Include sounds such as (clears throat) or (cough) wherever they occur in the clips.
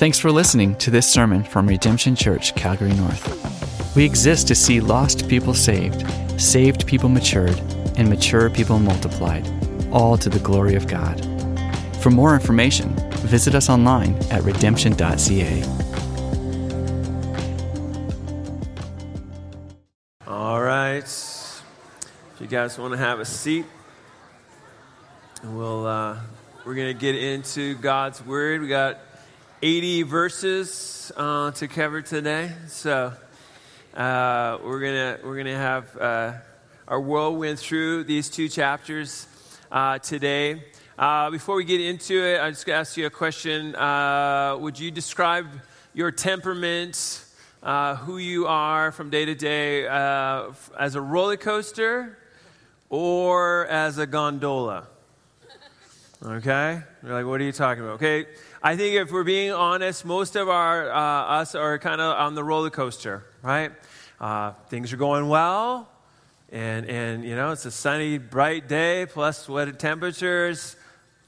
Thanks for listening to this sermon from Redemption Church, Calgary North. We exist to see lost people saved, saved people matured, and mature people multiplied, all to the glory of God. For more information, visit us online at redemption.ca. All right. If you guys want to have a seat, we'll, uh, we're going to get into God's Word. We got 80 verses uh, to cover today. So uh, we're going to we're gonna have uh, our whirlwind through these two chapters uh, today. Uh, before we get into it, I'm just to ask you a question. Uh, would you describe your temperament, who you are from day to day, as a roller coaster or as a gondola? (laughs) Okay? You're like, what are you talking about? Okay, I think if we're being honest, most of our uh, us are kind of on the roller coaster, right? Uh, things are going well, and and you know it's a sunny, bright day plus weather temperatures.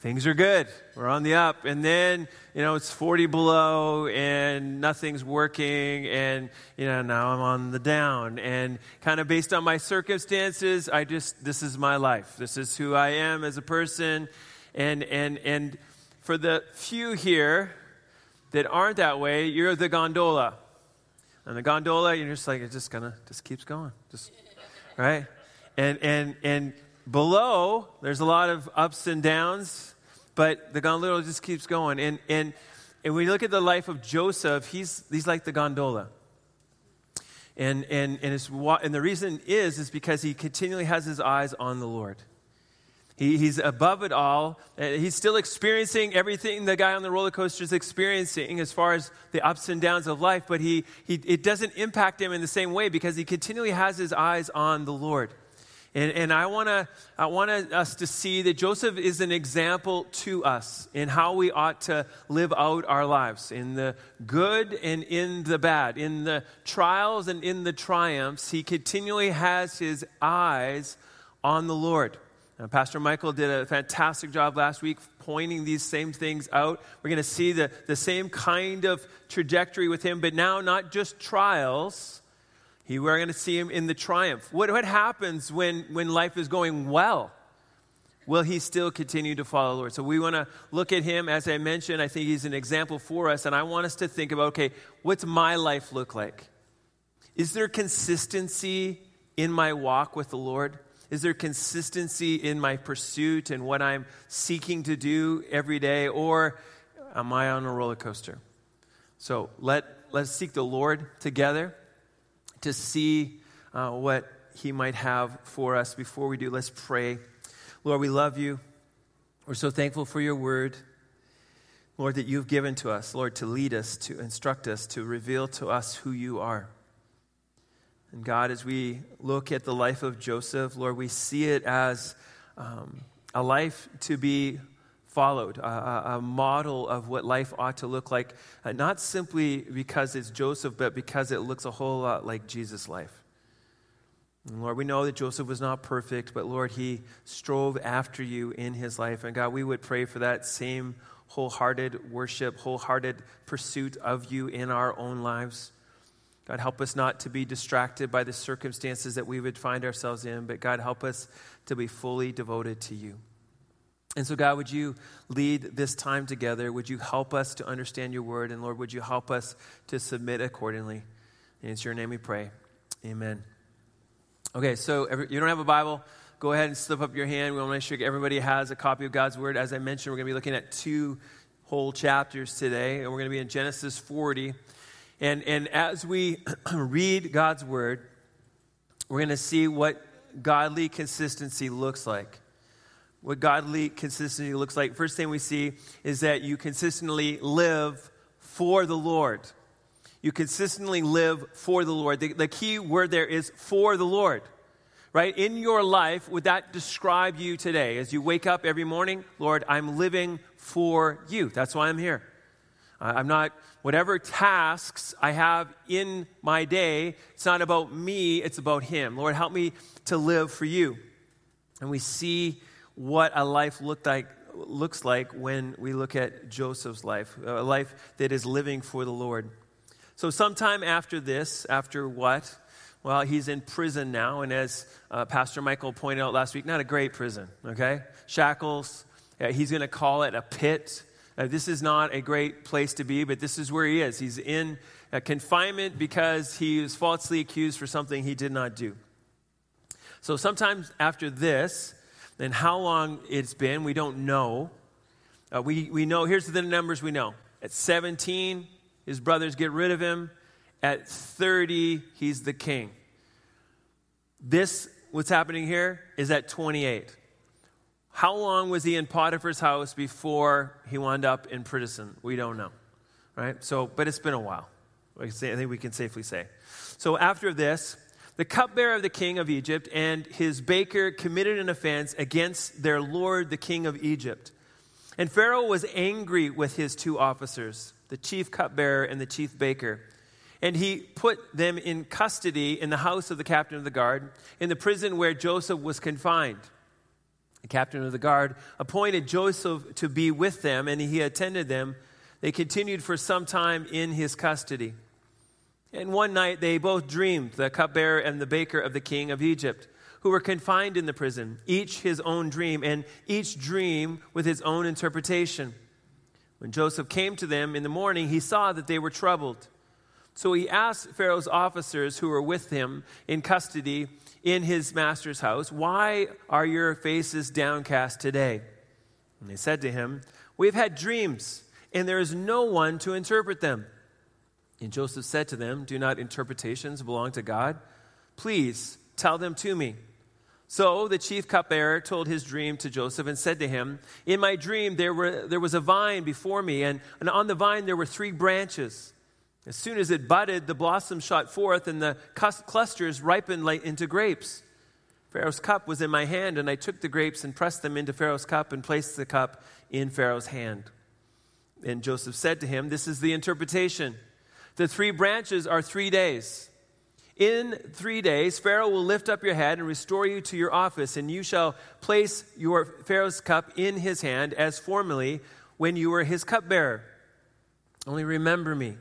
Things are good. We're on the up, and then you know it's 40 below, and nothing's working, and you know now I'm on the down, and kind of based on my circumstances, I just this is my life. This is who I am as a person, and and and for the few here that aren't that way, you're the gondola. And the gondola, you're just like, it just kind of just keeps going. Just, right? And, and, and below, there's a lot of ups and downs, but the gondola just keeps going. And, and, and when you look at the life of Joseph, he's, he's like the gondola. And, and, and, it's, and the reason is, is because he continually has his eyes on the Lord. He, he's above it all. Uh, he's still experiencing everything the guy on the roller coaster is experiencing as far as the ups and downs of life, but he, he, it doesn't impact him in the same way because he continually has his eyes on the Lord. And, and I want to I want us to see that Joseph is an example to us in how we ought to live out our lives in the good and in the bad, in the trials and in the triumphs. He continually has his eyes on the Lord. Uh, Pastor Michael did a fantastic job last week pointing these same things out. We're going to see the, the same kind of trajectory with him, but now not just trials. He, we're going to see him in the triumph. What, what happens when, when life is going well? Will he still continue to follow the Lord? So we want to look at him. As I mentioned, I think he's an example for us. And I want us to think about okay, what's my life look like? Is there consistency in my walk with the Lord? Is there consistency in my pursuit and what I'm seeking to do every day? Or am I on a roller coaster? So let, let's seek the Lord together to see uh, what He might have for us. Before we do, let's pray. Lord, we love you. We're so thankful for your word. Lord, that you've given to us, Lord, to lead us, to instruct us, to reveal to us who you are. And God, as we look at the life of Joseph, Lord, we see it as um, a life to be followed, a, a, model of what life ought to look like, uh, not simply because it's Joseph, but because it looks a whole lot like Jesus' life. And Lord, we know that Joseph was not perfect, but Lord, he strove after you in his life. And God, we would pray for that same wholehearted worship, wholehearted pursuit of you in our own lives. God, help us not to be distracted by the circumstances that we would find ourselves in, but God, help us to be fully devoted to you. And so, God, would you lead this time together? Would you help us to understand your word? And Lord, would you help us to submit accordingly? And it's your name we pray. Amen. Okay, so every, you don't have a Bible? Go ahead and slip up your hand. We want to make sure everybody has a copy of God's word. As I mentioned, we're going to be looking at two whole chapters today, and we're going to be in Genesis 40. And, and as we (clears throat) read God's word, we're going to see what godly consistency looks like. What godly consistency looks like. First thing we see is that you consistently live for the Lord. You consistently live for the Lord. The, the key word there is for the Lord right? In your life, would that describe you today? As you wake up every morning, Lord, I'm living for you. That's why I'm here. I'm not whatever tasks I have in my day, it's not about me, it's about Him. Lord, help me to live for you. And we see what a life looked like looks like when we look at Joseph's life, a life that is living for the Lord. So, sometime after this, after what? Well, he's in prison now, and as uh, Pastor Michael pointed out last week, not a great prison, okay? Shackles. Uh, he's going to call it a pit. Uh, this is not a great place to be, but this is where he is. He's in confinement because he was falsely accused for something he did not do. So, sometimes after this, and how long it's been, we don't know. Uh, we, we know, here's the numbers we know. At 17, his brothers get rid of him. At 30, he's the king. This, what's happening here, is at 28. How long was he in Potiphar's house before he wound up in prison? We don't know, right? So, but it's been a while. I think we can safely say. So after this, the cupbearer of the king of Egypt and his baker committed an offense against their lord, the king of Egypt. And Pharaoh was angry with his two officers, the chief cupbearer and the chief baker. And he put them in custody in the house of the captain of the guard, in the prison where Joseph was confined. The captain of the guard appointed Joseph to be with them, and he attended them. They continued for some time in his custody. And one night they both dreamed, the cupbearer and the baker of the king of Egypt, who were confined in the prison, each his own dream, and each dream with his own interpretation. When Joseph came to them in the morning, he saw that they were troubled. So he asked Pharaoh's officers who were with him in custody in his master's house, Why are your faces downcast today? And they said to him, We've had dreams, and there is no one to interpret them. And Joseph said to them, Do not interpretations belong to God? Please tell them to me. So the chief cupbearer told his dream to Joseph and said to him, In my dream there, were, there was a vine before me, and, and on the vine there were three branches. As soon as it budded, the blossoms shot forth, and the clusters ripened like into grapes. Pharaoh's cup was in my hand, and I took the grapes and pressed them into Pharaoh's cup and placed the cup in Pharaoh's hand. And Joseph said to him, This is the interpretation. The three branches are three days. In three days, Pharaoh will lift up your head and restore you to your office, and you shall place your Pharaoh's cup in his hand as formerly when you were his cupbearer. Only remember me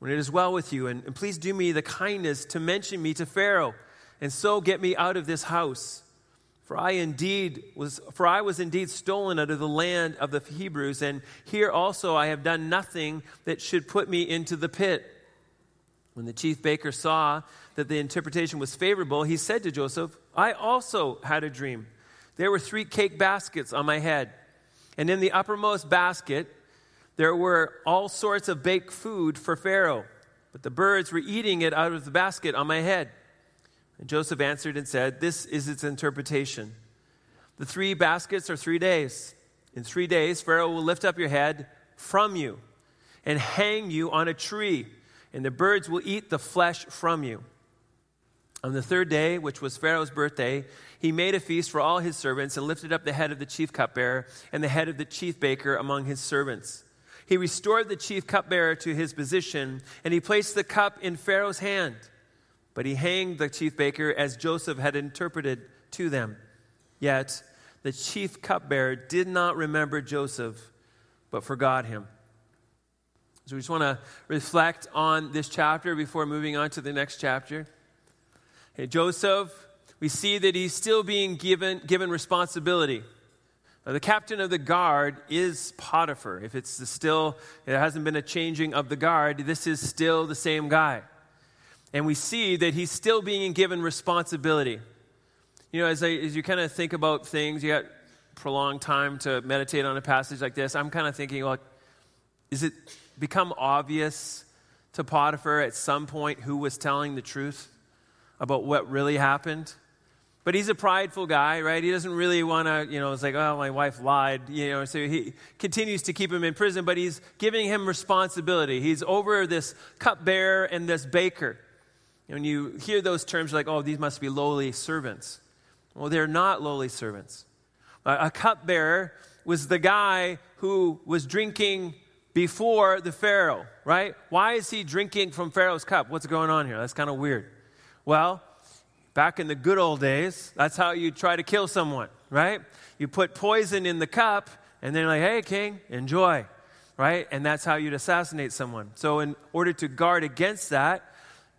when it is well with you. And, and please do me the kindness to mention me to Pharaoh, and so get me out of this house. For I indeed was for I was indeed stolen out of the land of the Hebrews, and here also I have done nothing that should put me into the pit. When the chief baker saw that the interpretation was favorable, he said to Joseph, I also had a dream. There were three cake baskets on my head, and in the uppermost basket there were all sorts of baked food for Pharaoh, but the birds were eating it out of the basket on my head. And Joseph answered and said, This is its interpretation. The three baskets are three days. In three days, Pharaoh will lift up your head from you and hang you on a tree, and the birds will eat the flesh from you. On the third day, which was Pharaoh's birthday, he made a feast for all his servants and lifted up the head of the chief cupbearer and the head of the chief baker among his servants. He restored the chief cupbearer to his position, and he placed the cup in Pharaoh's hand. But he hanged the chief baker as Joseph had interpreted to them. Yet the chief cupbearer did not remember Joseph, but forgot him. So we just want to reflect on this chapter before moving on to the next chapter. Hey, Joseph, we see that he's still being given, given responsibility. Uh, the captain of the guard is Potiphar. If it's still, it hasn't been a changing of the guard, this is still the same guy. And we see that he's still being given responsibility. You know, as, I, as you kind of think about things, you got prolonged time to meditate on a passage like this. I'm kind of thinking, like, is it become obvious to Potiphar at some point who was telling the truth about what really happened? But he's a prideful guy, right? He doesn't really want to, you know, it's like, oh, my wife lied, you know, so he continues to keep him in prison, but he's giving him responsibility. He's over this cupbearer and this baker. And when you hear those terms, you're like, oh, these must be lowly servants. Well, they're not lowly servants. A cupbearer was the guy who was drinking before the Pharaoh, right? Why is he drinking from Pharaoh's cup? What's going on here? That's kind of weird. Well, Back in the good old days, that's how you try to kill someone, right? You put poison in the cup, And then like, hey, king, enjoy, right? And that's how you'd assassinate someone. So, in order to guard against that,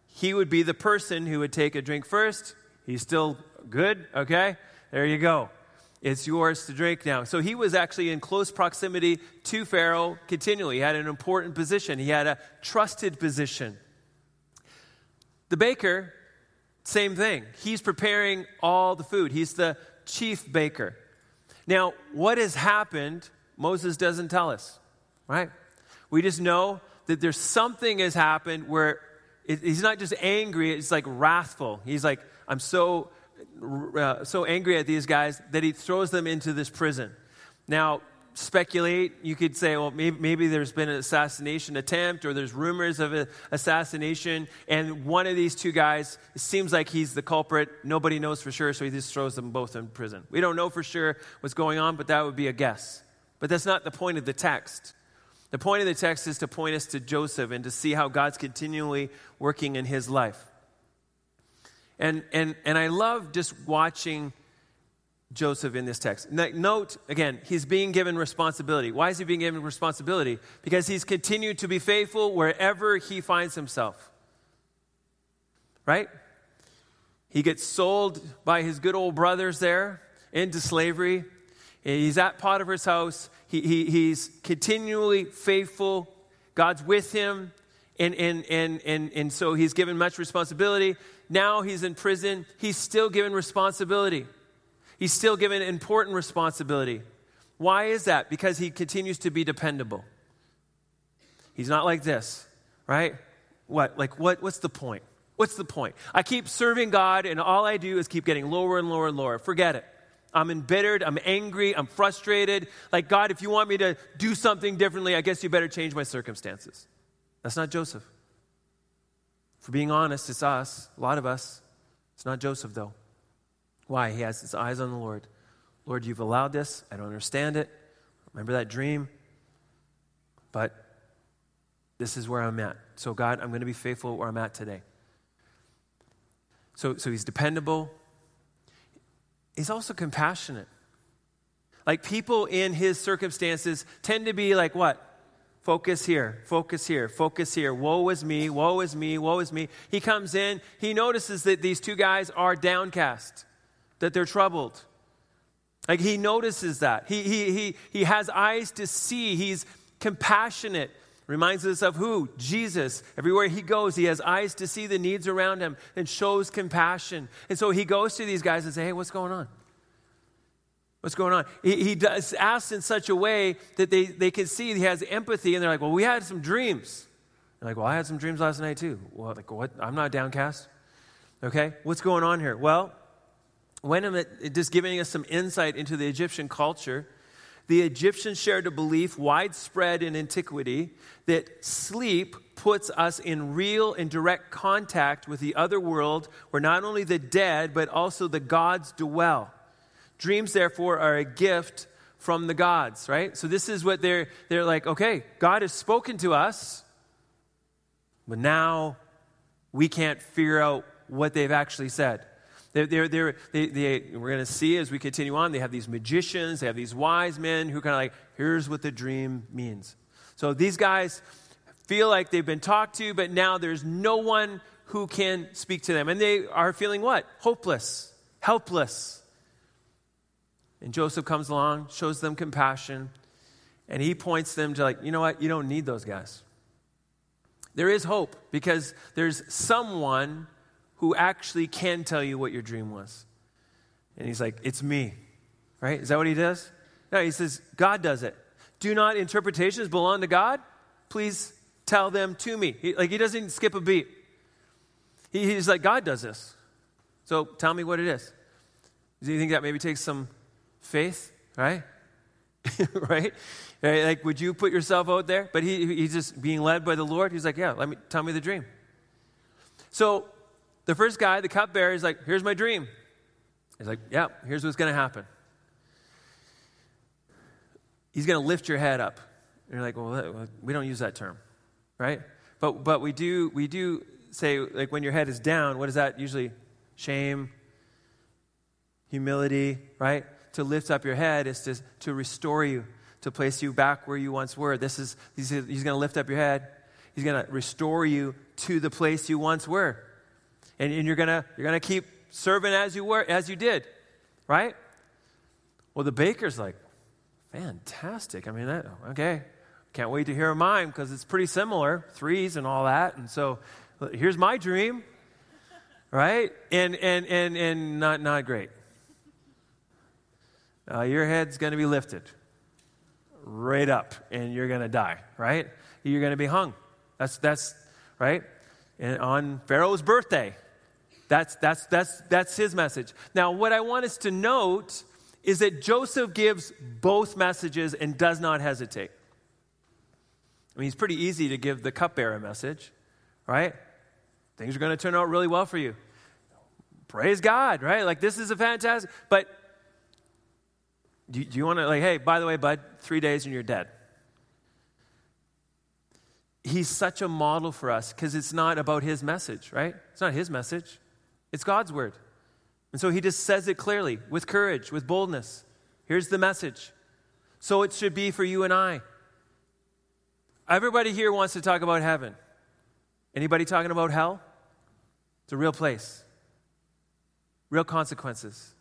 he would be the person who would take a drink first. He's still good, okay? There you go. It's yours to drink now. So he was actually in close proximity to Pharaoh continually. He had an important position, he had a trusted position. The baker, same thing. He's preparing all the food, he's the chief baker. Now, what has happened, Moses doesn't tell us, right? We just know that there's something has happened where it, he's not just angry, it's like wrathful. He's like, I'm so uh, so angry at these guys that he throws them into this prison. Now, speculate, you could say, well, maybe, maybe there's been an assassination attempt or there's rumors of an assassination, and one of these two guys seems like he's the culprit. Nobody knows for sure, so he just throws them both in prison. We don't know for sure what's going on, but that would be a guess. But that's not the point of the text. The point of the text is to point us to Joseph and to see how God's continually working in his life. And, and, and I love just watching Joseph in this text. Note, again, he's being given responsibility. Why is he being given responsibility? Because he's continued to be faithful wherever he finds himself. Right? He gets sold by his good old brothers there into slavery. He's at Potiphar's house. He, he, he's continually faithful. God's with him. And, and, and, and, and so he's given much responsibility. Now he's in prison. He's still given responsibility. He's still given important responsibility. Why is that? Because he continues to be dependable. He's not like this, right? What? Like, what, what's the point? What's the point? I keep serving God, and all I do is keep getting lower and lower and lower. Forget it. I'm embittered. I'm angry. I'm frustrated. Like, God, if you want me to do something differently, I guess you better change my circumstances. That's not Joseph. For being honest, it's us, a lot of us. It's not Joseph, though. Why? He has his eyes on the Lord. Lord, you've allowed this. I don't understand it. Remember that dream? But this is where I'm at. So, God, I'm going to be faithful where I'm at today. So, so he's dependable. He's also compassionate. Like people in his circumstances tend to be like what? Focus here, focus here, focus here. Woe is me, woe is me, woe is me. He comes in, he notices that these two guys are downcast, that they're troubled. Like he notices that. He, he, he, he has eyes to see, he's compassionate. Reminds us of who? Jesus. Everywhere he goes, he has eyes to see the needs around him and shows compassion. And so he goes to these guys and says, Hey, what's going on? What's going on? He, he does asks in such a way that they, they can see he has empathy, and they're like, Well, we had some dreams. They're like, Well, I had some dreams last night too. Well, like, what? I'm not downcast. Okay, what's going on here? Well, when I'm just giving us some insight into the Egyptian culture, the Egyptians shared a belief widespread in antiquity that sleep puts us in real and direct contact with the other world where not only the dead, but also the gods dwell. Dreams, therefore, are a gift from the gods, right? So this is what they're they're like, okay, God has spoken to us, but now we can't figure out what they've actually said. They're, they're, they're, they, they, we're going to see as we continue on, they have these magicians, they have these wise men who kind of like, here's what the dream means. So these guys feel like they've been talked to, but now there's no one who can speak to them. And they are feeling what? Hopeless, helpless. And Joseph comes along, shows them compassion, and he points them to, like, you know what? You don't need those guys. There is hope because there's someone who actually can tell you what your dream was. And he's like, It's me. Right? Is that what he does? No, he says, God does it. Do not interpretations belong to God? Please tell them to me. He, like, he doesn't skip a beat. He, he's like, God does this. So tell me what it is. Do you think that maybe takes some faith, right? (laughs) right? Like, would you put yourself out there? But he, he's just being led by the Lord. He's like, yeah, let me tell me the dream. So the first guy, the cupbearer, is like, here's my dream. He's like, yeah, here's what's going to happen. He's going to lift your head up. And you're like, well, we don't use that term, right? But, but we, do, we do say, like, when your head is down, what is that usually? Shame, humility, right? to lift up your head is to, to restore you, to place you back where you once were. This is, he's, he's going to lift up your head. He's going to restore you to the place you once were. And, and you're to you're to keep serving as you were, as you did, right? Well, the baker's like, fantastic. I mean, that, okay, can't wait to hear mine because it's pretty similar, threes and all that. And so here's my dream, right? And, and, and, and not, not great. Uh, your head's going to be lifted right up and you're going to die, right? You're going to be hung. That's, that's right? And on Pharaoh's birthday. That's, that's, that's, that's his message. Now, what I want us to note is that Joseph gives both messages and does not hesitate. I mean, it's pretty easy to give the cupbearer message, right? Things are going to turn out really well for you. Praise God, right? Like, this is a fantastic. But do, do you want to, like, hey, by the way, bud, three days and you're dead? He's such a model for us because it's not about his message, right? It's not his message, it's God's word. And so he just says it clearly with courage, with boldness. Here's the message. So it should be for you and I. Everybody here wants to talk about heaven. Anybody talking about hell? It's a real place. Real consequences.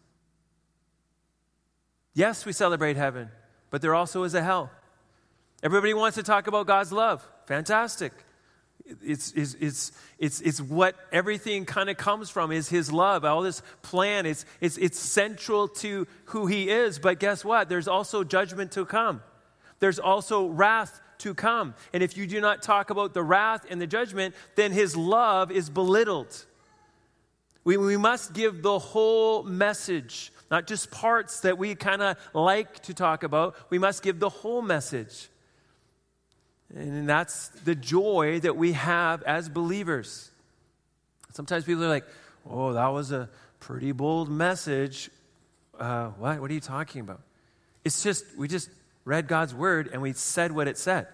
Yes, we celebrate heaven, but there also is a hell. Everybody wants to talk about God's love. Fantastic. It's, it's, it's, it's, it's what everything kind of comes from is his love all this plan. It's, it's, it's central to who he is. But guess what? There's also judgment to come. There's also wrath to come. And if you do not talk about the wrath and the judgment then his love is belittled. We, we must give the whole message not just parts that we kind of like to talk about. We must give the whole message and that's the joy that we have as believers. Sometimes people are like, oh, that was a pretty bold message. Uh, what? What are you talking about? It's just, we just read God's word and we said what it said.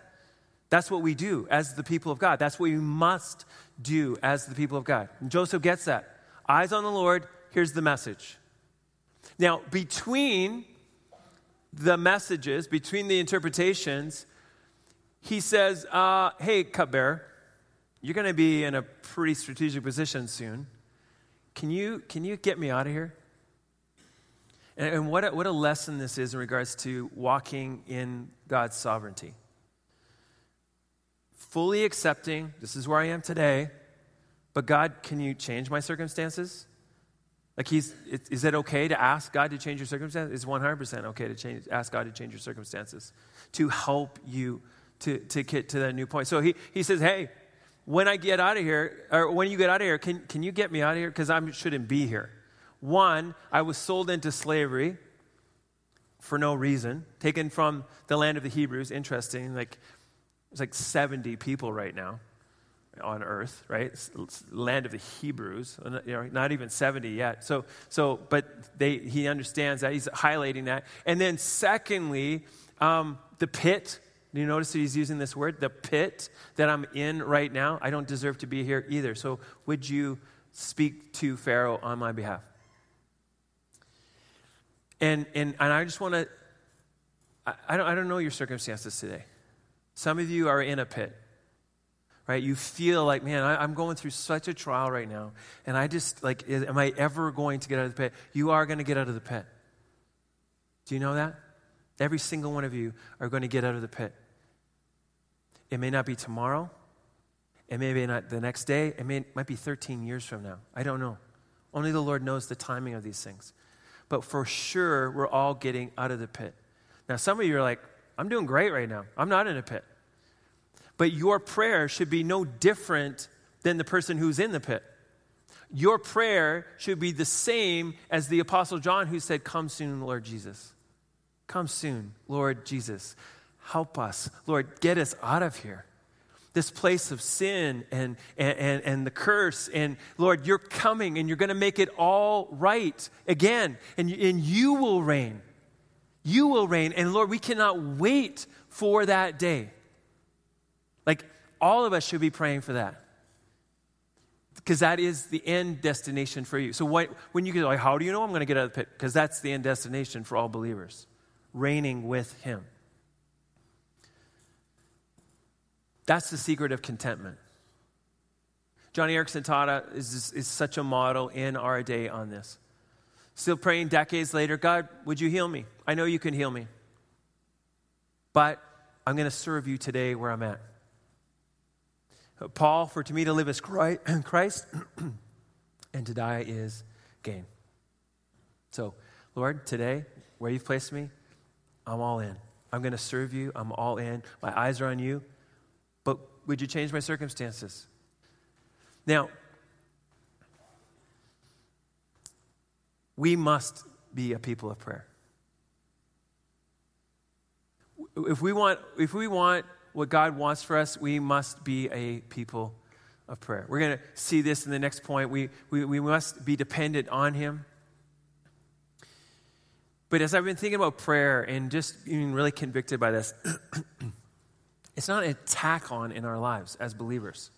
That's what we do as the people of God. That's what we must do as the people of God. And Joseph gets that. Eyes on the Lord, here's the message. Now, between the messages, between the interpretations, he says, uh, Hey, cupbearer, you're going to be in a pretty strategic position soon. Can you, can you get me out of here? And, and what, a, what a lesson this is in regards to walking in God's sovereignty. Fully accepting, this is where I am today, but God, can you change my circumstances? Like, he's, is it okay to ask God to change your circumstances? It's 100% okay to change, ask God to change your circumstances, to help you to, to get to that new point. So he, he says, Hey, when I get out of here, or when you get out of here, can, can you get me out of here? Because I shouldn't be here. One, I was sold into slavery for no reason, taken from the land of the Hebrews. Interesting, like there's like 70 people right now on earth, right? Land of the Hebrews, you know, not even 70 yet. So, so but they, he understands that. He's highlighting that. And then, secondly, um, the pit do you notice that he's using this word? The pit that I'm in right now, I don't deserve to be here either. So would you speak to Pharaoh on my behalf? And, and, and I just want to, I, don't, I don't know your circumstances today. Some of you are in a pit, right? You feel like, man, I, I'm going through such a trial right now. And I just, like, am I ever going to get out of the pit? You are going to get out of the pit. Do you know that? Every single one of you are going to get out of the pit. It may not be tomorrow. It may be not the next day. It may, might be 13 years from now. I don't know. Only the Lord knows the timing of these things. But for sure, we're all getting out of the pit. Now, some of you are like, I'm doing great right now. I'm not in a pit. But your prayer should be no different than the person who's in the pit. Your prayer should be the same as the Apostle John who said, Come soon, Lord Jesus. Come soon, Lord Jesus. Help us. Lord, get us out of here. This place of sin and, and, and, and the curse. And Lord, you're coming and you're going to make it all right again. And, and you will reign. You will reign. And Lord, we cannot wait for that day. Like, all of us should be praying for that because that is the end destination for you. So what, when you get like, how do you know I'm going to get out of the pit? Because that's the end destination for all believers, reigning with Him. That's the secret of contentment. Joni Eareckson Tada is, is such a model in our day on this. Still praying decades later God, would you heal me? I know you can heal me. But I'm going to serve you today where I'm at. Paul, for to me to live is (clears throat) Christ, (clears throat) and to die is gain. So, Lord, today, where you've placed me, I'm all in. I'm going to serve you. I'm all in. My eyes are on you. But would you change my circumstances? Now, we must be a people of prayer. If we want, if we want what God wants for us, we must be a people of prayer. We're going to see this in the next point. We, we, we must be dependent on Him. But as I've been thinking about prayer and just being really convicted by this, (clears throat) it's not a tack on in our lives as believers.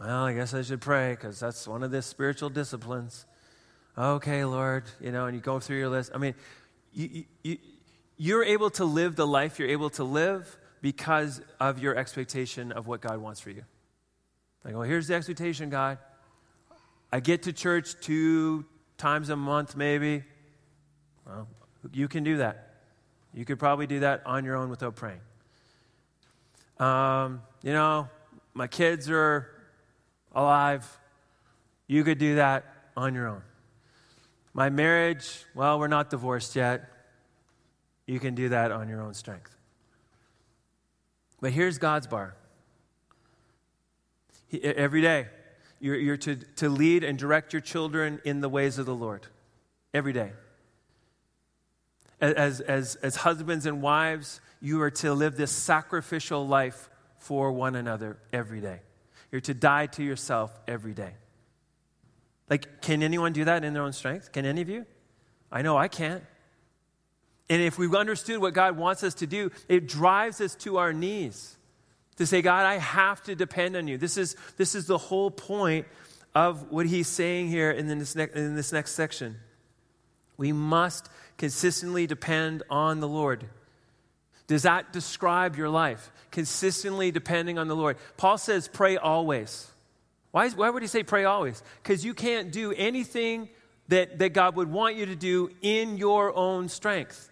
Well, I guess I should pray because that's one of the spiritual disciplines. Okay, Lord, you know, and you go through your list. I mean, you, you, you're able to live the life you're able to live because of your expectation of what God wants for you. Like, well, here's the expectation, God. I get to church two times a month, maybe. Well, you can do that. You could probably do that on your own without praying. Um, you know, my kids are alive. You could do that on your own. My marriage, well, we're not divorced yet. You can do that on your own strength. But here's God's bar. He, every day, you're, you're to, to lead and direct your children in the ways of the Lord. Every day. As, as, as husbands and wives, you are to live this sacrificial life for one another every day. You're to die to yourself every day. Like, can anyone do that in their own strength? Can any of you? I know I can't. And if we've understood what God wants us to do, it drives us to our knees to say, God, I have to depend on you. This is, this is the whole point of what he's saying here in this, ne- in this next section. We must consistently depend on the Lord. Does that describe your life? Consistently depending on the Lord. Paul says, pray always. Why, is, why would he say pray always? Because you can't do anything that, that God would want you to do in your own strength.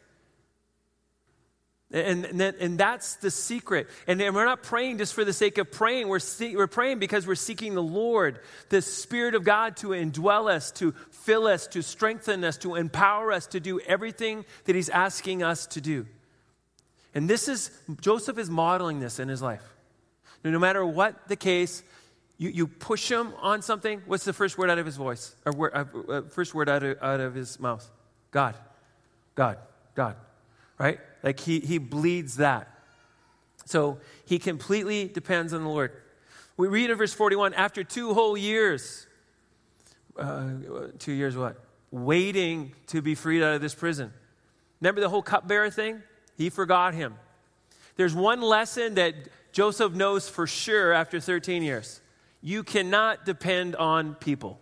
And, and, and that's the secret. And, and we're not praying just for the sake of praying. We're, see, we're praying because we're seeking the Lord, the Spirit of God to indwell us, to fill us, to strengthen us, to empower us to do everything that He's asking us to do. And this is, Joseph is modeling this in his life. No matter what the case, you, you push him on something. What's the first word out of his voice? Or word, uh, uh, first word out of, out of his mouth? God. God. God. Right? Like he, he bleeds that. So he completely depends on the Lord. We read in verse 41 after two whole years, uh, two years what? Waiting to be freed out of this prison. Remember the whole cupbearer thing? He forgot him. There's one lesson that Joseph knows for sure after 13 years you cannot depend on people.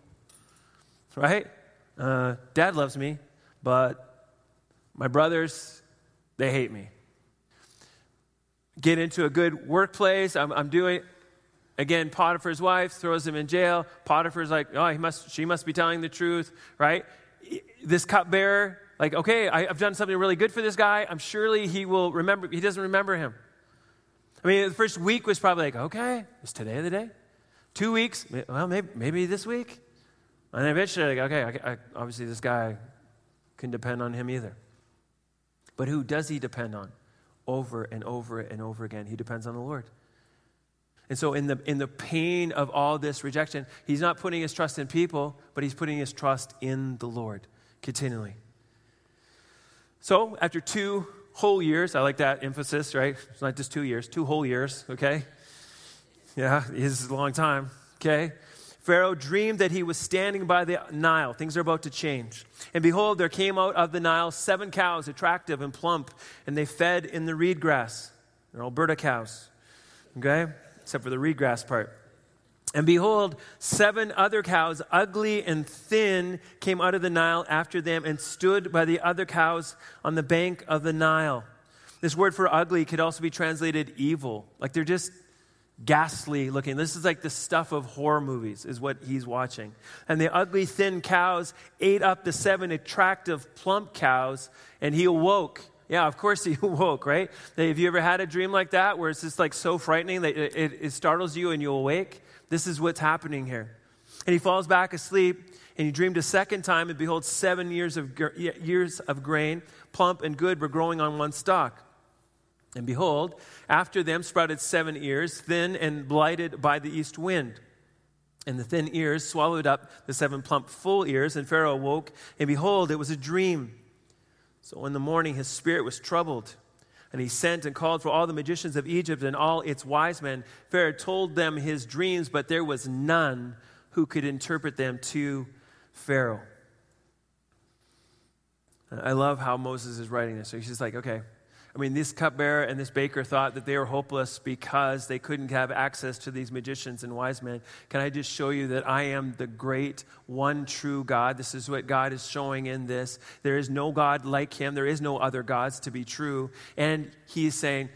Right? Uh, Dad loves me, but my brothers, they hate me. Get into a good workplace. I'm, I'm doing, again, Potiphar's wife throws him in jail. Potiphar's like, oh, he must, she must be telling the truth, right? This cupbearer, like, okay, I, I've done something really good for this guy. I'm surely he will remember. He doesn't remember him. I mean, the first week was probably like, okay, is today the day? Two weeks, well, maybe, maybe this week. And eventually, like, okay, I, I, obviously this guy can depend on him either. But who does he depend on? Over and over and over again, he depends on the Lord. And so, in the, in the pain of all this rejection, he's not putting his trust in people, but he's putting his trust in the Lord continually. So, after two whole years, I like that emphasis, right? It's not just two years, two whole years, okay? Yeah, this is a long time, okay? Pharaoh dreamed that he was standing by the Nile. Things are about to change. And behold, there came out of the Nile seven cows, attractive and plump, and they fed in the reed grass. They're Alberta cows, okay? Except for the reed grass part. And behold, seven other cows, ugly and thin, came out of the Nile after them and stood by the other cows on the bank of the Nile. This word for ugly could also be translated evil. Like they're just ghastly looking. This is like the stuff of horror movies, is what he's watching. And the ugly, thin cows ate up the seven attractive, plump cows, and he awoke. Yeah, of course he (laughs) awoke, right? Have you ever had a dream like that where it's just like so frightening that it, it, startles you and you awake? This is what's happening here. And he falls back asleep, and he dreamed a second time, and behold, seven years of, years of grain, plump and good, were growing on one stalk. And behold, after them sprouted seven ears, thin and blighted by the east wind. And the thin ears swallowed up the seven plump full ears, and Pharaoh awoke, and behold, it was a dream. So in the morning his spirit was troubled, and he sent and called for all the magicians of Egypt and all its wise men. Pharaoh told them his dreams, but there was none who could interpret them to Pharaoh. I love how Moses is writing this. So he's just like, okay, I mean, this cupbearer and this baker thought that they were hopeless because they couldn't have access to these magicians and wise men. Can I just show you that I am the great one true God? This is what God is showing in this. There is no God like him, there is no other gods to be true. And he's saying,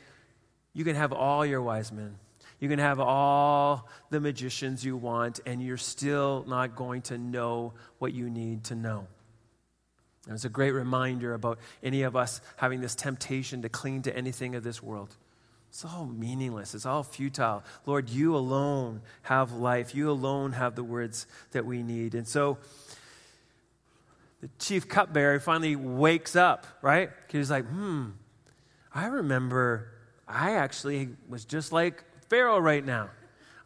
You can have all your wise men. You can have all the magicians you want, and you're still not going to know what you need to know. And it's a great reminder about any of us having this temptation to cling to anything of this world. It's all meaningless. It's all futile. Lord, you alone have life. You alone have the words that we need. And so the chief cupbearer finally wakes up, right? He's like, hmm, I remember I actually was just like Pharaoh right now.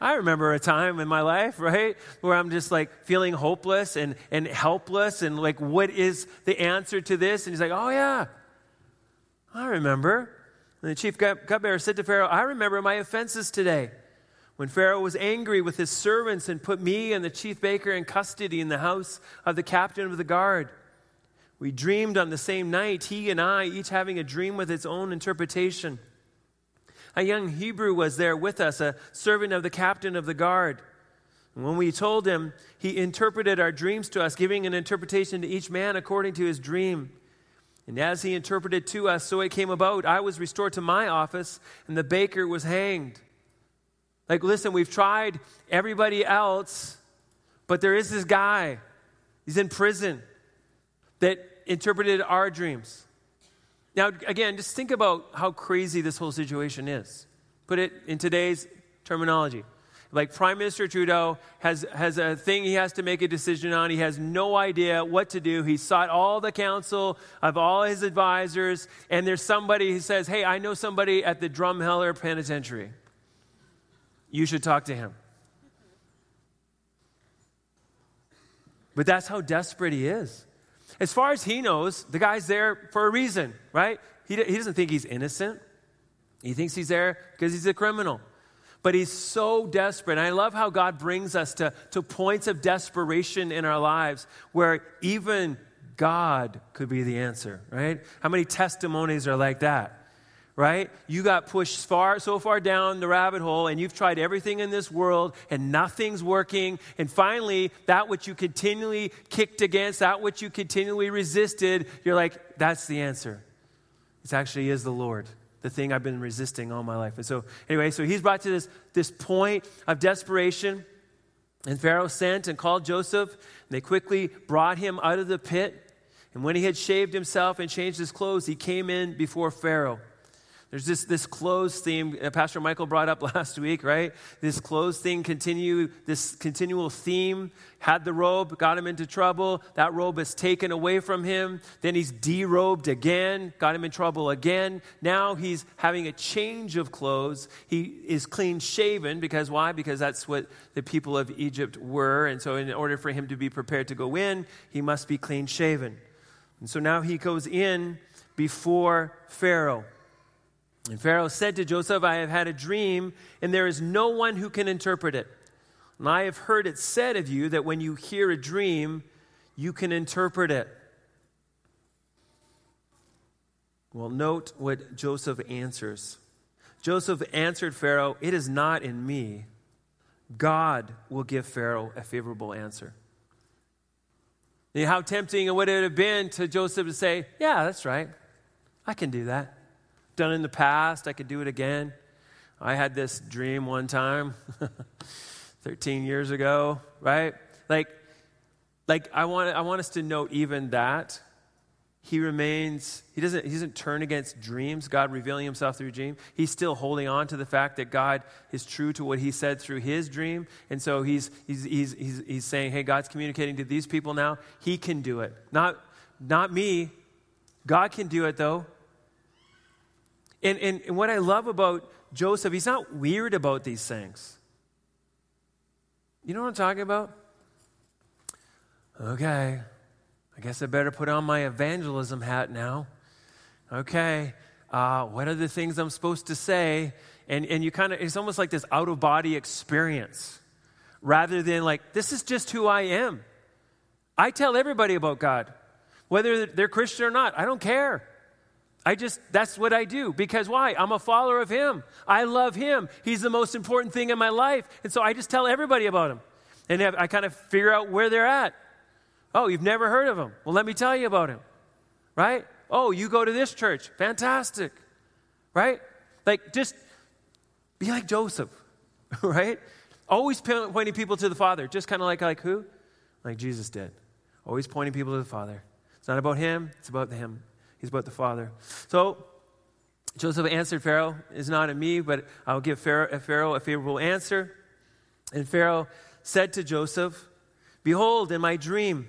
I remember a time in my life, right, where I'm just like feeling hopeless and, and helpless and like, what is the answer to this? And he's like, oh, yeah, I remember. And the chief cupbearer said to Pharaoh, I remember my offenses today. When Pharaoh was angry with his servants and put me and the chief baker in custody in the house of the captain of the guard. We dreamed on the same night, he and I, each having a dream with its own interpretation. A young Hebrew was there with us, a servant of the captain of the guard. And when we told him, he interpreted our dreams to us, giving an interpretation to each man according to his dream. And as he interpreted to us, so it came about. I was restored to my office, and the baker was hanged. Like, listen, we've tried everybody else, but there is this guy. He's in prison that interpreted our dreams. Now, again, just think about how crazy this whole situation is. Put it in today's terminology. Like Prime Minister Trudeau has, has a thing he has to make a decision on. He has no idea what to do. He sought all the counsel of all his advisors, and there's somebody who says, Hey, I know somebody at the Drumheller Penitentiary. You should talk to him. But that's how desperate he is. As far as he knows, the guy's there for a reason, right? He, he doesn't think he's innocent. He thinks he's there because he's a criminal. But he's so desperate. And I love how God brings us to, to points of desperation in our lives where even God could be the answer, right? How many testimonies are like that? Right? You got pushed far, so far down the rabbit hole, and you've tried everything in this world, and nothing's working. And finally, that which you continually kicked against, that which you continually resisted, you're like, that's the answer. It actually is the Lord, the thing I've been resisting all my life. And so, anyway, so he's brought to this, this point of desperation. And Pharaoh sent and called Joseph, and they quickly brought him out of the pit. And when he had shaved himself and changed his clothes, he came in before Pharaoh. There's this, this clothes theme uh, Pastor Michael brought up (laughs) last week, right? This clothes thing continue, this continual theme had the robe, got him into trouble. That robe is taken away from him. Then he's derobed again, got him in trouble again. Now he's having a change of clothes. He is clean shaven because why? Because that's what the people of Egypt were. And so, in order for him to be prepared to go in, he must be clean shaven. And so now he goes in before Pharaoh. And Pharaoh said to Joseph, I have had a dream, and there is no one who can interpret it. And I have heard it said of you that when you hear a dream, you can interpret it. Well, note what Joseph answers. Joseph answered Pharaoh, It is not in me. God will give Pharaoh a favorable answer. How tempting it would it have been to Joseph to say, Yeah, that's right. I can do that done in the past. I could do it again. I had this dream one time, (laughs) 13 years ago, right? Like, like I want, I want us to note even that he remains he doesn't he doesn't turn against dreams god revealing himself through dream he's still holding on to the fact that god is true to what he said through his dream and so he's he's he's he's, he's saying hey god's communicating to these people now he can do it not not me god can do it though and, and, and what i love about joseph he's not weird about these things you know what i'm talking about okay I guess I better put on my evangelism hat now. Okay, uh, what are the things I'm supposed to say? And, and you kind of, it's almost like this out of body experience rather than like, this is just who I am. I tell everybody about God, whether they're Christian or not, I don't care. I just, that's what I do. Because why? I'm a follower of Him. I love Him. He's the most important thing in my life. And so I just tell everybody about Him. And I kind of figure out where they're at. Oh, you've never heard of him? Well, let me tell you about him. Right? Oh, you go to this church. Fantastic. Right? Like, just be like Joseph. (laughs) Right? Always pointing people to the Father. Just kind of like, like who? Like Jesus did. Always pointing people to the Father. It's not about him, it's about him. He's about the Father. So, Joseph answered Pharaoh, Is not in me, but I'll give Pharaoh, Pharaoh a favorable answer. And Pharaoh said to Joseph, Behold, in my dream,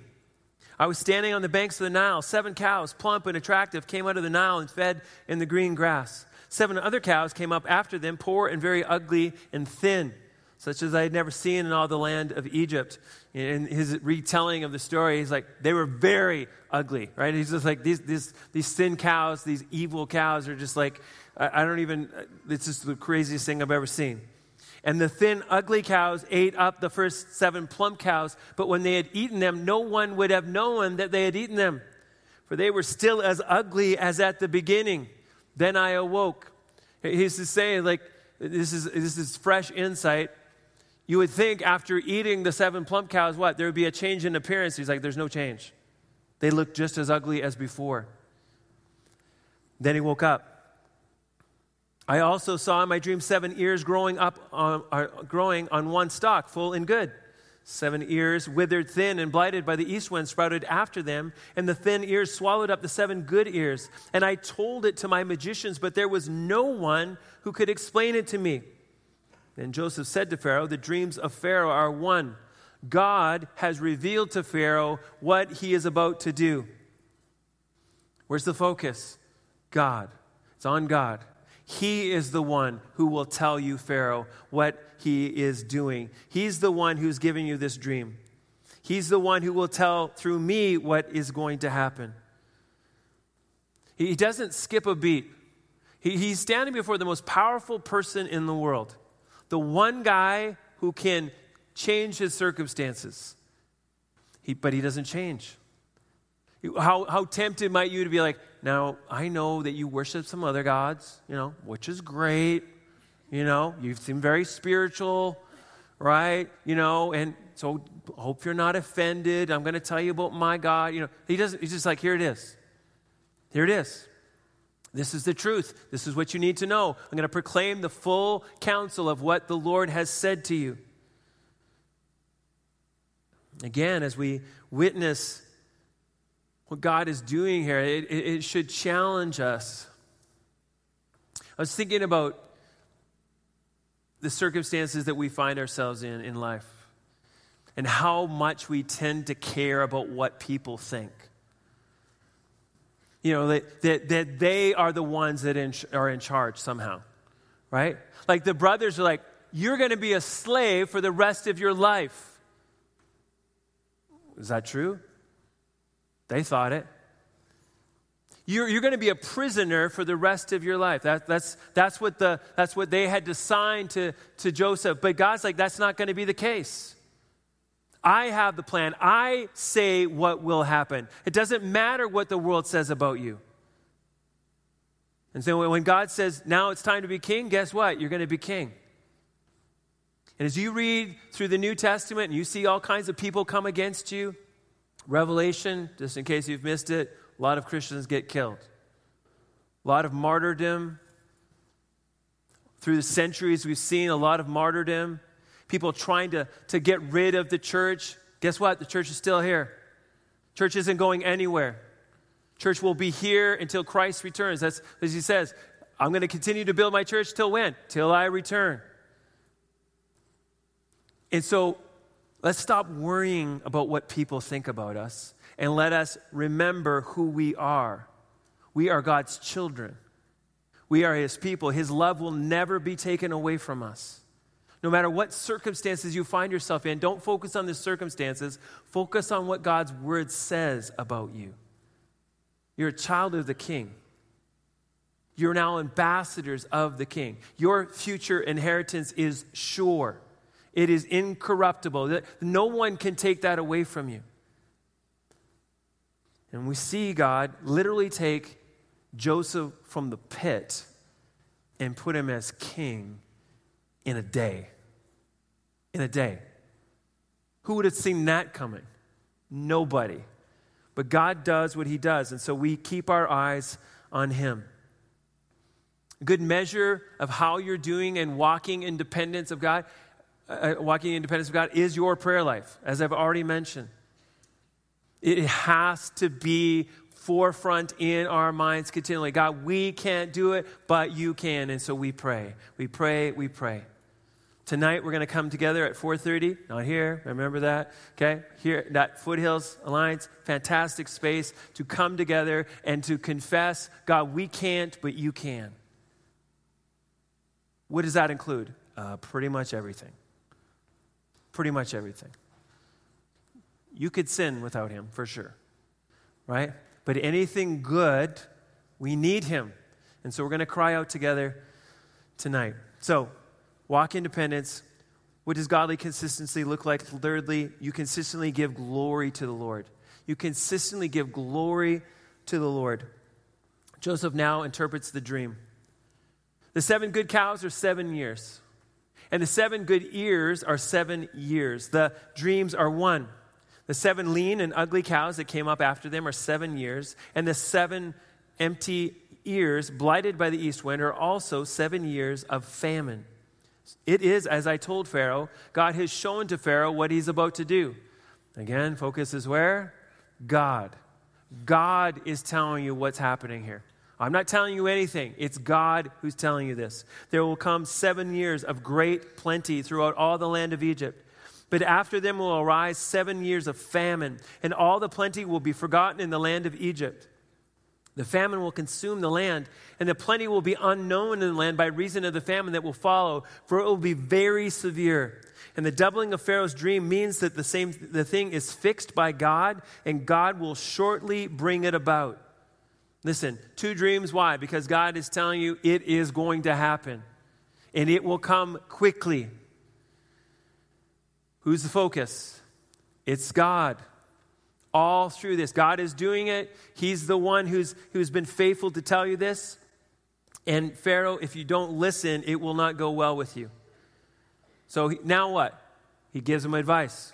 I was standing on the banks of the Nile. Seven cows, plump and attractive, came out of the Nile and fed in the green grass. Seven other cows came up after them, poor and very ugly and thin, such as I had never seen in all the land of Egypt. In his retelling of the story, he's like, they were very ugly, right? He's just like, these, these, these thin cows, these evil cows are just like, I, I don't even, it's just the craziest thing I've ever seen. And the thin, ugly cows ate up the first seven plump cows, but when they had eaten them, no one would have known that they had eaten them, for they were still as ugly as at the beginning. Then I awoke. He's to say, like, this is, this is fresh insight. You would think after eating the seven plump cows, what? There would be a change in appearance. He's like, there's no change. They look just as ugly as before. Then he woke up. I also saw in my dream seven ears growing up on, uh, growing on one stalk, full and good. Seven ears, withered thin and blighted by the east wind, sprouted after them, and the thin ears swallowed up the seven good ears. And I told it to my magicians, but there was no one who could explain it to me. Then Joseph said to Pharaoh, The dreams of Pharaoh are one. God has revealed to Pharaoh what he is about to do. Where's the focus? God. It's on God. He is the one who will tell you, Pharaoh, what he is doing. He's the one who's giving you this dream. He's the one who will tell through me what is going to happen. He doesn't skip a beat. He, he's standing before the most powerful person in the world, the one guy who can change his circumstances. He, but he doesn't change. How, how tempted might you to be like, now, I know that you worship some other gods, you know, which is great. You know, you seem very spiritual, right? You know, and so hope you're not offended. I'm going to tell you about my God. You know, he doesn't, he's just like, here it is. Here it is. This is the truth. This is what you need to know. I'm going to proclaim the full counsel of what the Lord has said to you. Again, as we witness what God is doing here, it, it, should challenge us. I was thinking about the circumstances that we find ourselves in in life and how much we tend to care about what people think. You know, that, that, that they are the ones that in, are in charge somehow, right? Like the brothers are like, you're going to be a slave for the rest of your life. Is that true? They thought it. You're, you're going to be a prisoner for the rest of your life. That, that's, that's, what the, that's what they had to sign to, to Joseph. But God's like, that's not going to be the case. I have the plan. I say what will happen. It doesn't matter what the world says about you. And so when God says, now it's time to be king, guess what? You're going to be king. And as you read through the New Testament and you see all kinds of people come against you, Revelation, just in case you've missed it, a lot of Christians get killed. A lot of martyrdom. Through the centuries, we've seen a lot of martyrdom, people trying to, to get rid of the church. Guess what? The church is still here. Church isn't going anywhere. Church will be here until Christ returns. That's as he says, I'm going to continue to build my church till when? Till I return. And so let's stop worrying about what people think about us and let us remember who we are. We are God's children. We are His people. His love will never be taken away from us. No matter what circumstances you find yourself in, don't focus on the circumstances. Focus on what God's word says about you. You're a child of the King. You're now ambassadors of the King. Your future inheritance is sure, it is incorruptible. No one can take that away from you. And we see God literally take Joseph from the pit and put him as king in a day. In a day. Who would have seen that coming? Nobody. But God does what he does, and so we keep our eyes on him. A good measure of how you're doing and walking in dependence of God, uh, uh walking in dependence of God, is your prayer life, as I've already mentioned. It has to be forefront in our minds continually. God, we can't do it, but you can. And so we pray. We pray, we pray. Tonight we're going to come together at 4:30. Not here. Remember that. Okay? Here that Foothills Alliance, fantastic space to come together and to confess, God, we can't, but you can. What does that include? Uh, pretty much everything. Pretty much everything. You could sin without him, for sure. Right? But anything good, we need him. And so we're going to cry out together tonight. So, walk independence. What does godly consistency look like? Thirdly, you consistently give glory to the Lord. You consistently give glory to the Lord. Joseph now interprets the dream. The seven good cows are seven years, and the seven good ears are seven years. The dreams are one. The seven lean and ugly cows that came up after them are seven years, and the seven empty ears, blighted by the east wind, are also seven years of famine. It is, as I told Pharaoh, God has shown to Pharaoh what he's about to do. Again, focus is where? God. God is telling you what's happening here. I'm not telling you anything. It's God who's telling you this. There will come seven years of great plenty throughout all the land of Egypt. But after them will arise seven years of famine, and all the plenty will be forgotten in the land of Egypt. The famine will consume the land, and the plenty will be unknown in the land by reason of the famine that will follow, for it will be very severe. And the doubling of Pharaoh's dream means that the, same, the thing is fixed by God, and God will shortly bring it about. Listen, two dreams. Why? Because God is telling you it is going to happen, and it will come quickly. Who's the focus? It's God. All through this, God is doing it. He's the one who's, who's been faithful to tell you this. And Pharaoh, if you don't listen, it will not go well with you. So now what? He gives him advice,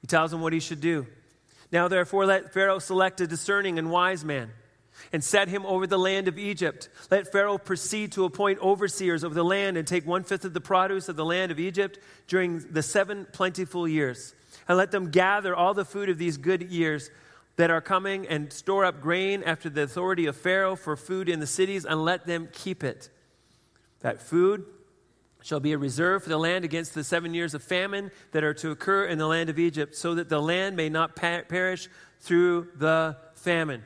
he tells him what he should do. Now, therefore, let Pharaoh select a discerning and wise man and set him over the land of Egypt. Let Pharaoh proceed to appoint overseers over the land and take one fifth of the produce of the land of Egypt during the seven plentiful years. And let them gather all the food of these good years that are coming and store up grain after the authority of Pharaoh for food in the cities and let them keep it. That food shall be a reserve for the land against the seven years of famine that are to occur in the land of Egypt, so that the land may not perish through the famine.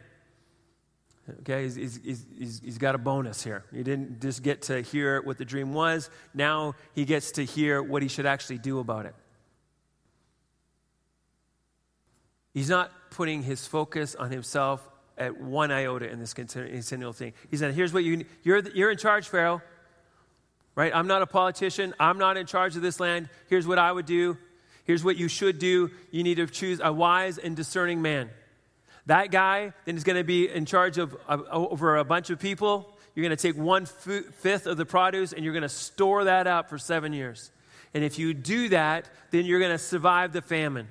Okay, he's, he's, he's, he's got a bonus here. He didn't just get to hear what the dream was, now he gets to hear what he should actually do about it. He's not putting his focus on himself at one iota in this continual thing. He said, Here's what you you're, you're in charge, Pharaoh. Right? I'm not a politician. I'm not in charge of this land. Here's what I would do. Here's what you should do. You need to choose a wise and discerning man. That guy then is going to be in charge of, of over a bunch of people. You're going to take one fifth of the produce and you're going to store that up for seven years. And if you do that, then you're going to survive the famine.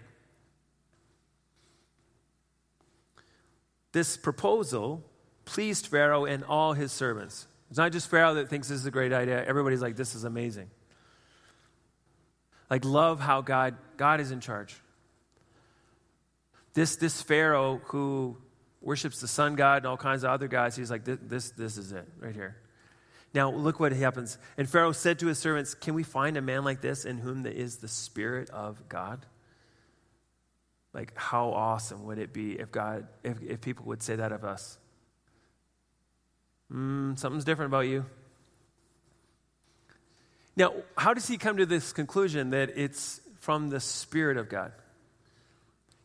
This proposal pleased Pharaoh and all his servants. It's not just Pharaoh that thinks this is a great idea. Everybody's like, this is amazing. Like, love how God, God is in charge. This, this Pharaoh who worships the sun god and all kinds of other guys, he's like, this, this, this is it right here. Now, look what happens. And Pharaoh said to his servants, Can we find a man like this in whom there is the Spirit of God? Like, how awesome would it be if God, if, if people would say that of us? Mm, something's different about you. Now, how does he come to this conclusion that it's from the Spirit of God?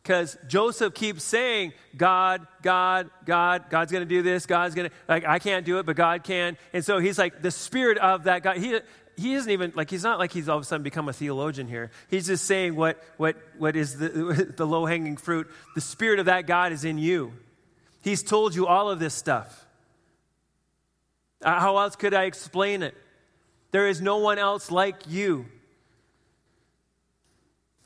Because Joseph keeps saying, God, God, God, God's going to do this, God's going to, like, I can't do it, but God can. And so he's like, the Spirit of that God. He, he isn't even like he's not like he's all of a sudden become a theologian here. He's just saying what what what is the, (laughs) the low hanging fruit. The spirit of that God is in you. He's told you all of this stuff. Uh, how else could I explain it? There is no one else like you.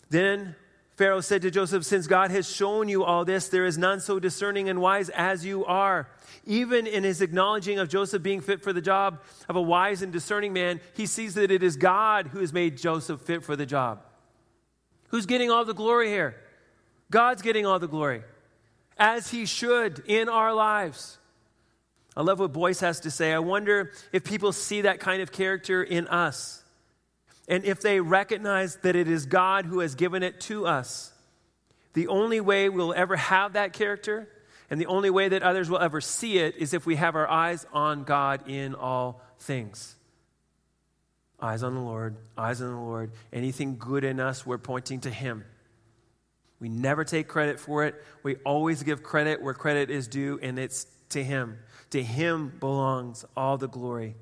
Then Pharaoh said to Joseph, Since God has shown you all this, there is none so discerning and wise as you are. Even in his acknowledging of Joseph being fit for the job of a wise and discerning man, he sees that it is God who has made Joseph fit for the job. Who's getting all the glory here? God's getting all the glory, as he should in our lives. I love what Boice has to say. I wonder if people see that kind of character in us and if they recognize that it is God who has given it to us. The only way we'll ever have that character and the only way that others will ever see it is if we have our eyes on God in all things. Eyes on the Lord, eyes on the Lord. Anything good in us, we're pointing to Him. We never take credit for it. We always give credit where credit is due, and it's to Him. To him belongs all the glory.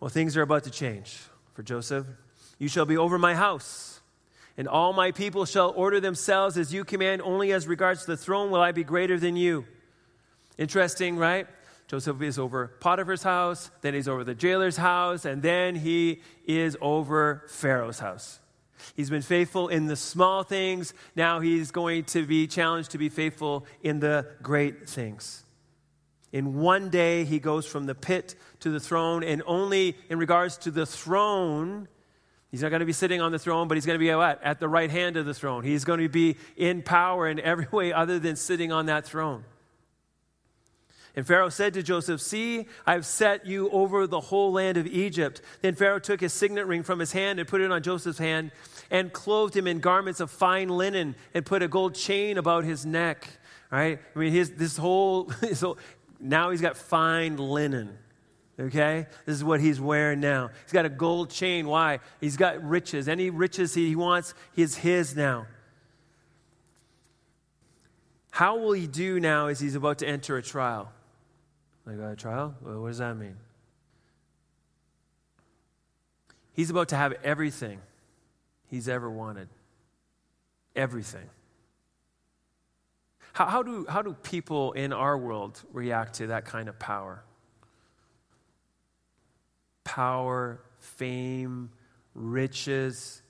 Well, things are about to change for Joseph. You shall be over my house, and all my people shall order themselves as you command. Only as regards the throne will I be greater than you. Interesting, right? Joseph is over Potiphar's house, then he's over the jailer's house, and then he is over Pharaoh's house. He's been faithful in the small things. Now he's going to be challenged to be faithful in the great things. In one day, he goes from the pit to the throne, and only in regards to the throne, he's not going to be sitting on the throne, but he's going to be at, at the right hand of the throne. He's going to be in power in every (laughs) way other than sitting on that throne. And Pharaoh said to Joseph, See, I've set you over the whole land of Egypt. Then Pharaoh took his signet ring from his hand and put it on Joseph's hand and clothed him in garments of fine linen and put a gold chain about his neck. Right? I mean, his, this whole, (laughs) whole, now he's got fine linen. Okay? This is what he's wearing now. He's got a gold chain. Why? He's got riches. Any riches he wants, is his now. How will he do now as he's about to enter a trial? Like a trial? What does that mean? He's about to have everything he's ever wanted. Everything. How, how, do, how do people in our world react to that kind of power? Power, fame, riches.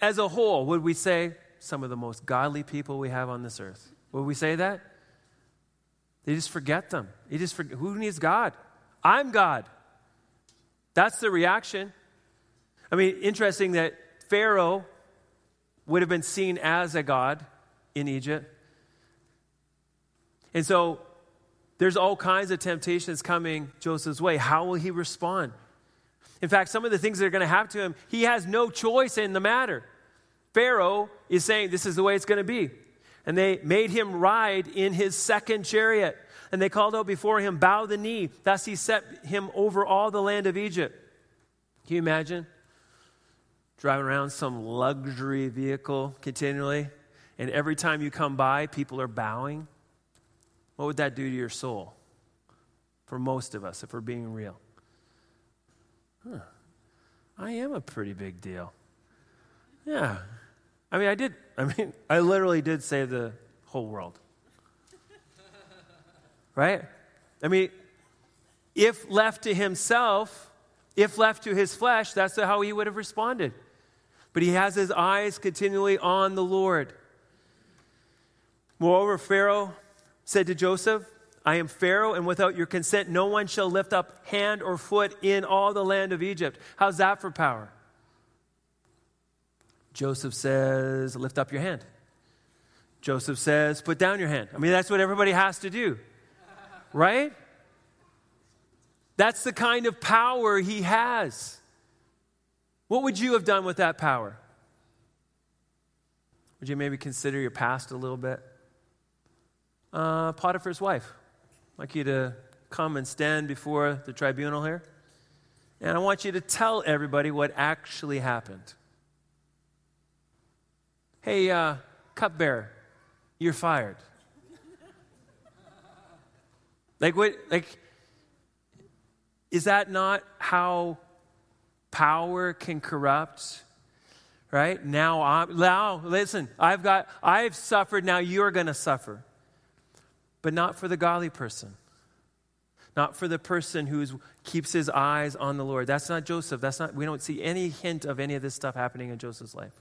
As a whole, would we say some of the most godly people we have on this earth? Would we say that? They just forget them. They just forget, who needs God? I'm God. That's the reaction. I mean, interesting that Pharaoh would have been seen as a god in Egypt. And so there's all kinds of temptations coming Joseph's way. How will he respond? In fact, some of the things that are going to happen to him, he has no choice in the matter. Pharaoh is saying this is the way it's going to be. And they made him ride in his second chariot. And they called out before him, Bow the knee. Thus he set him over all the land of Egypt. Can you imagine? Driving around some luxury vehicle continually, and every time you come by, people are bowing. What would that do to your soul? For most of us, if we're being real. Huh. I am a pretty big deal. Yeah. I mean, I did, I mean, (laughs) I literally did save the whole world. (laughs) right? I mean, if left to himself, if left to his flesh, that's how he would have responded. But he has his eyes continually on the Lord. Moreover, Pharaoh said to Joseph, I am Pharaoh, and without your consent, no one shall lift up hand or foot in all the land of Egypt. How's that for power? Joseph says, Lift up your hand. Joseph says, Put down your hand. I mean, that's what everybody has to do, right? That's the kind of power he has. What would you have done with that power? Would you maybe consider your past a little bit? Uh, Potiphar's wife. I'd like you to come and stand before the tribunal here. And I want you to tell everybody what actually happened. Hey, uh, cupbearer, you're fired. like what? Like, is that not how power can corrupt? Right now, I'm, now listen. I've got. I've suffered. Now you're going to suffer but not for the godly person. Not for the person who keeps his eyes on the Lord. That's not Joseph. That's not, we don't see any hint of any of this stuff happening in Joseph's life.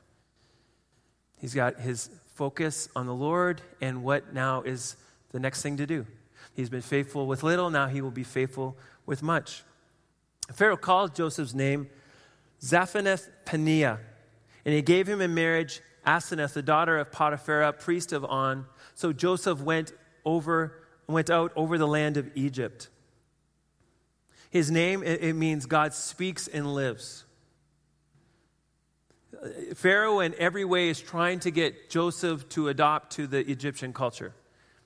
He's got his focus on the Lord and what now is the next thing to do. He's been faithful with little, now he will be faithful with much. Pharaoh called Joseph's name Zaphenath Paneah, and he gave him in marriage Asenath, the daughter of Potiphar, priest of On. So Joseph went over, went out over the land of Egypt. His name, it means God speaks and lives. Pharaoh, in every way, is trying to get Joseph to adopt to the Egyptian culture.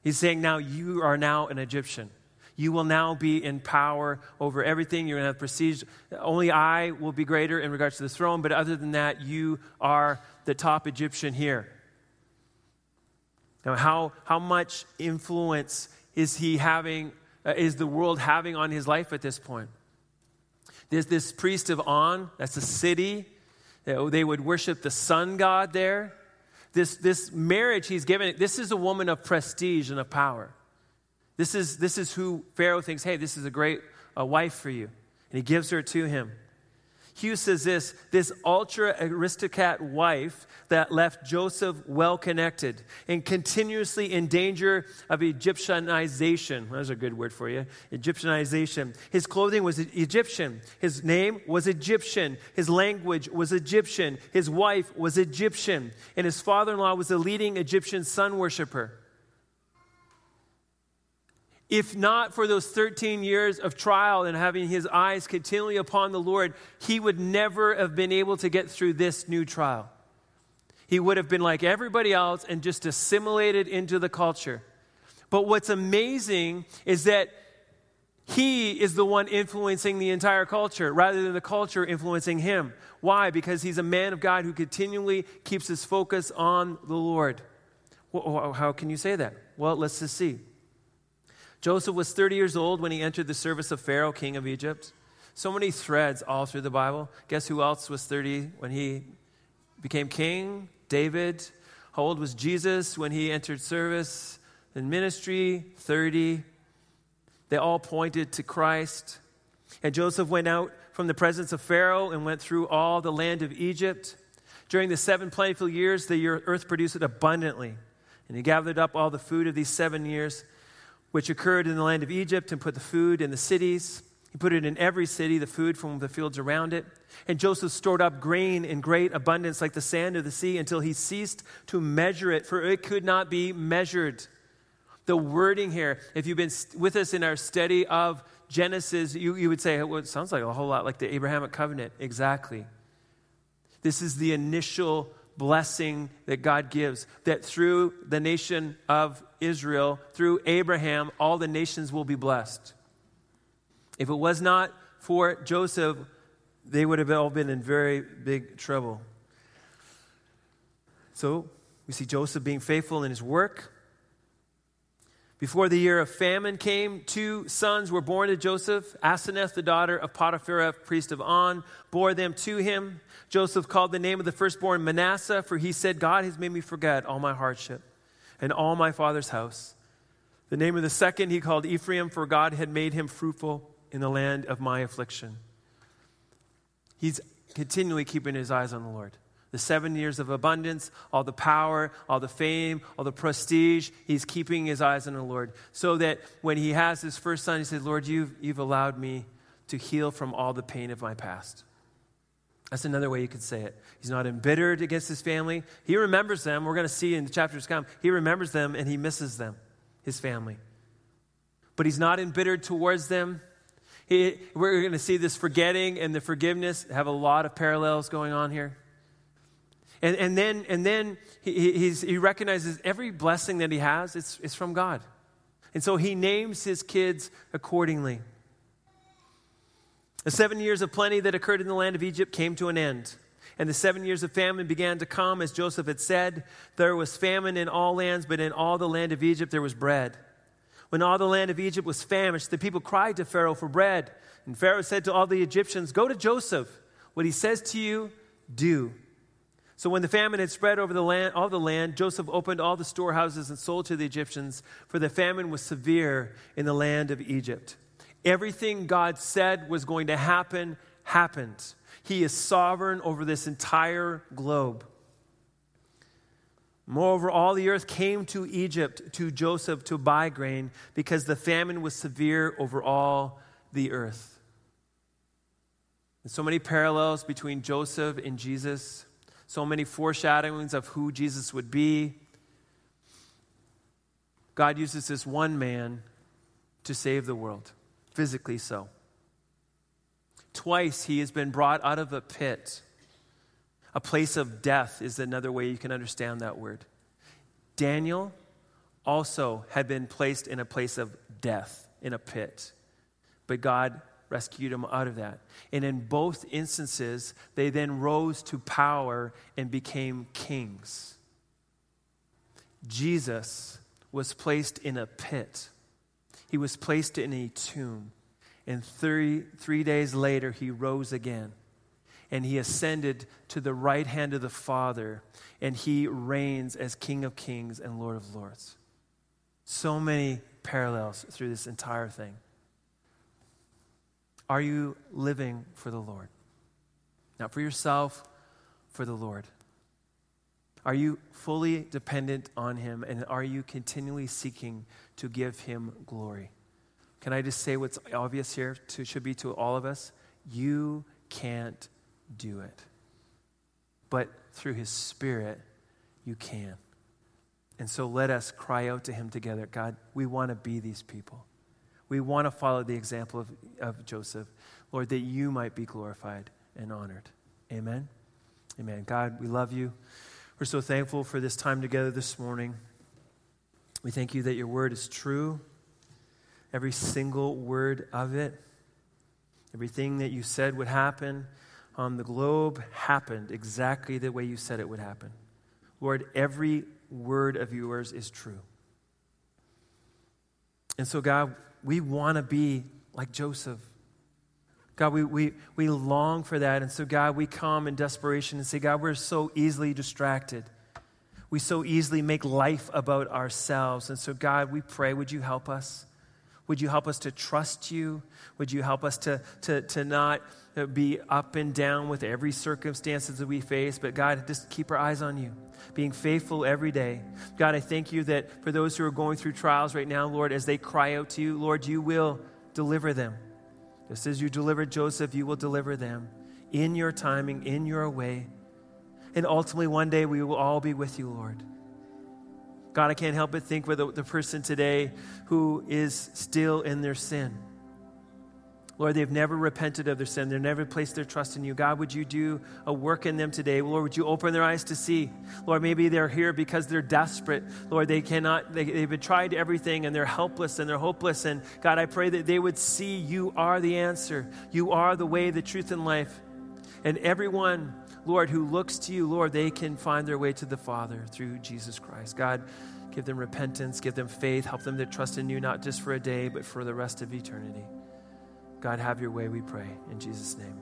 He's saying, Now you are now an Egyptian. You will now be in power over everything. You're going to have prestige. Only I will be greater in regards to the throne, but other than that, you are the top Egyptian here. Now, how, how much influence is he having, uh, is the world having on his life at this point? There's this priest of On, that's a city. They would worship the sun god there. This, this marriage he's given, this is a woman of prestige and of power. This is, this is who Pharaoh thinks, hey, this is a great a wife for you. And he gives her to him. Hughes says this this ultra aristocrat wife that left Joseph well connected and continuously in danger of Egyptianization. That's a good word for you. Egyptianization. His clothing was Egyptian. His name was Egyptian. His language was Egyptian. His wife was Egyptian. And his father in law was a leading Egyptian sun worshiper. If not for those 13 years of trial and having his eyes continually upon the Lord, he would never have been able to get through this new trial. He would have been like everybody else and just assimilated into the culture. But what's amazing is that he is the one influencing the entire culture rather than the culture influencing him. Why? Because he's a man of God who continually keeps his focus on the Lord. How can you say that? Well, let's just see. Joseph was 30 years old when he entered the service of Pharaoh, king of Egypt. So many threads all through the Bible. Guess who else was 30 when he became king? David. How old was Jesus when he entered service in ministry? 30. They all pointed to Christ. And Joseph went out from the presence of Pharaoh and went through all the land of Egypt. During the seven plentiful years, the earth produced it abundantly. And he gathered up all the food of these seven years which occurred in the land of Egypt, and put the food in the cities. He put it in every city, the food from the fields around it. And Joseph stored up grain in great abundance, like the sand of the sea, until he ceased to measure it, for it could not be measured. The wording here, if you've been with us in our study of Genesis, you, you would say, well, it sounds like a whole lot like the Abrahamic covenant. Exactly. This is the initial blessing that God gives, that through the nation of Israel, through Abraham, all the nations will be blessed. If it was not for Joseph, they would have all been in very big trouble. So we see Joseph being faithful in his work. Before the year of famine came, two sons were born to Joseph. Asenath, the daughter of Potiphar, priest of On, bore them to him. Joseph called the name of the firstborn Manasseh, for he said, God has made me forget all my hardship and all my father's house. The name of the second he called Ephraim, for God had made him fruitful in the land of my affliction. He's continually keeping his eyes on the Lord. The seven years of abundance, all the power, all the fame, all the prestige, he's keeping his eyes on the Lord. So that when he has his first son, he says, Lord, you've, you've allowed me to heal from all the pain of my past. That's another way you could say it. He's not embittered against his family. He remembers them. We're going to see in the chapters come. He remembers them and he misses them, his family. But he's not embittered towards them. He, we're going to see this forgetting and the forgiveness have a lot of parallels going on here. And, and then, and then he, he recognizes every blessing that he has is, is from God. And so he names his kids accordingly. The seven years of plenty that occurred in the land of Egypt came to an end. And the seven years of famine began to come, as Joseph had said. There was famine in all lands, but in all the land of Egypt there was bread. When all the land of Egypt was famished, the people cried to Pharaoh for bread. And Pharaoh said to all the Egyptians, Go to Joseph. What he says to you, do. So when the famine had spread over the land, all the land, Joseph opened all the storehouses and sold to the Egyptians, for the famine was severe in the land of Egypt. Everything God said was going to happen happened. He is sovereign over this entire globe. Moreover, all the earth came to Egypt, to Joseph, to buy grain, because the famine was severe over all the earth. And so many parallels between Joseph and Jesus so many foreshadowings of who Jesus would be. God uses this one man to save the world, physically so. Twice he has been brought out of a pit. A place of death is another way you can understand that word. Daniel also had been placed in a place of death, in a pit. But God rescued him out of that. And in both instances, they then rose to power and became kings. Jesus was placed in a pit, he was placed in a tomb. And three, three days later, he rose again. And he ascended to the right hand of the Father, and he reigns as King of Kings and Lord of Lords. So many parallels through this entire thing. Are you living for the Lord? Not for yourself, for the Lord. Are you fully dependent on Him and are you continually seeking to give Him glory? Can I just say what's obvious here to, should be to all of us? You can't do it. But through His Spirit, you can. And so let us cry out to Him together God, we want to be these people. We want to follow the example of, of Joseph, Lord, that you might be glorified and honored. Amen. Amen. God, we love you. We're so thankful for this time together this morning. We thank you that your word is true, every single word of it. Everything that you said would happen on the globe happened exactly the way you said it would happen. Lord, every word of yours is true. And so, God, we want to be like Joseph. God, we, we, we long for that. And so, God, we come in desperation and say, God, we're so easily distracted. We so easily make life about ourselves. And so, God, we pray, would you help us? Would you help us to trust you? Would you help us to, to, to not be up and down with every circumstances that we face, but God, just keep our eyes on you being faithful every day. God, I thank you that for those who are going through trials right now, Lord, as they cry out to you, Lord, you will deliver them. Just as you delivered Joseph, you will deliver them in your timing, in your way. And ultimately, one day we will all be with you, Lord. God, I can't help but think with the, person today who is still in their sin. Lord, they've never repented of their sin. They've never placed their trust in you. God, would you do a work in them today? Lord, would you open their eyes to see? Lord, maybe they're here because they're desperate. Lord, they cannot, they, they've tried everything and they're helpless and they're hopeless. And God, I pray that they would see you are the answer. You are the way, the truth, and life. And everyone, Lord, who looks to you, Lord, they can find their way to the Father through Jesus Christ. God, give them repentance, give them faith, help them to trust in you, not just for a day, but for the rest of eternity. God, have your way, we pray. In Jesus' name,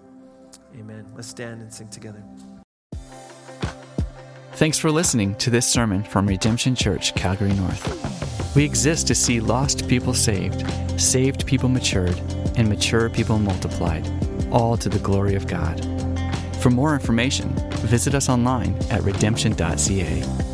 amen. Let's stand and sing together. Thanks for listening to this sermon from Redemption Church, Calgary North. We exist to see lost people saved, saved people matured, and mature people multiplied, all to the glory of God. For more information, visit us online at redemption.ca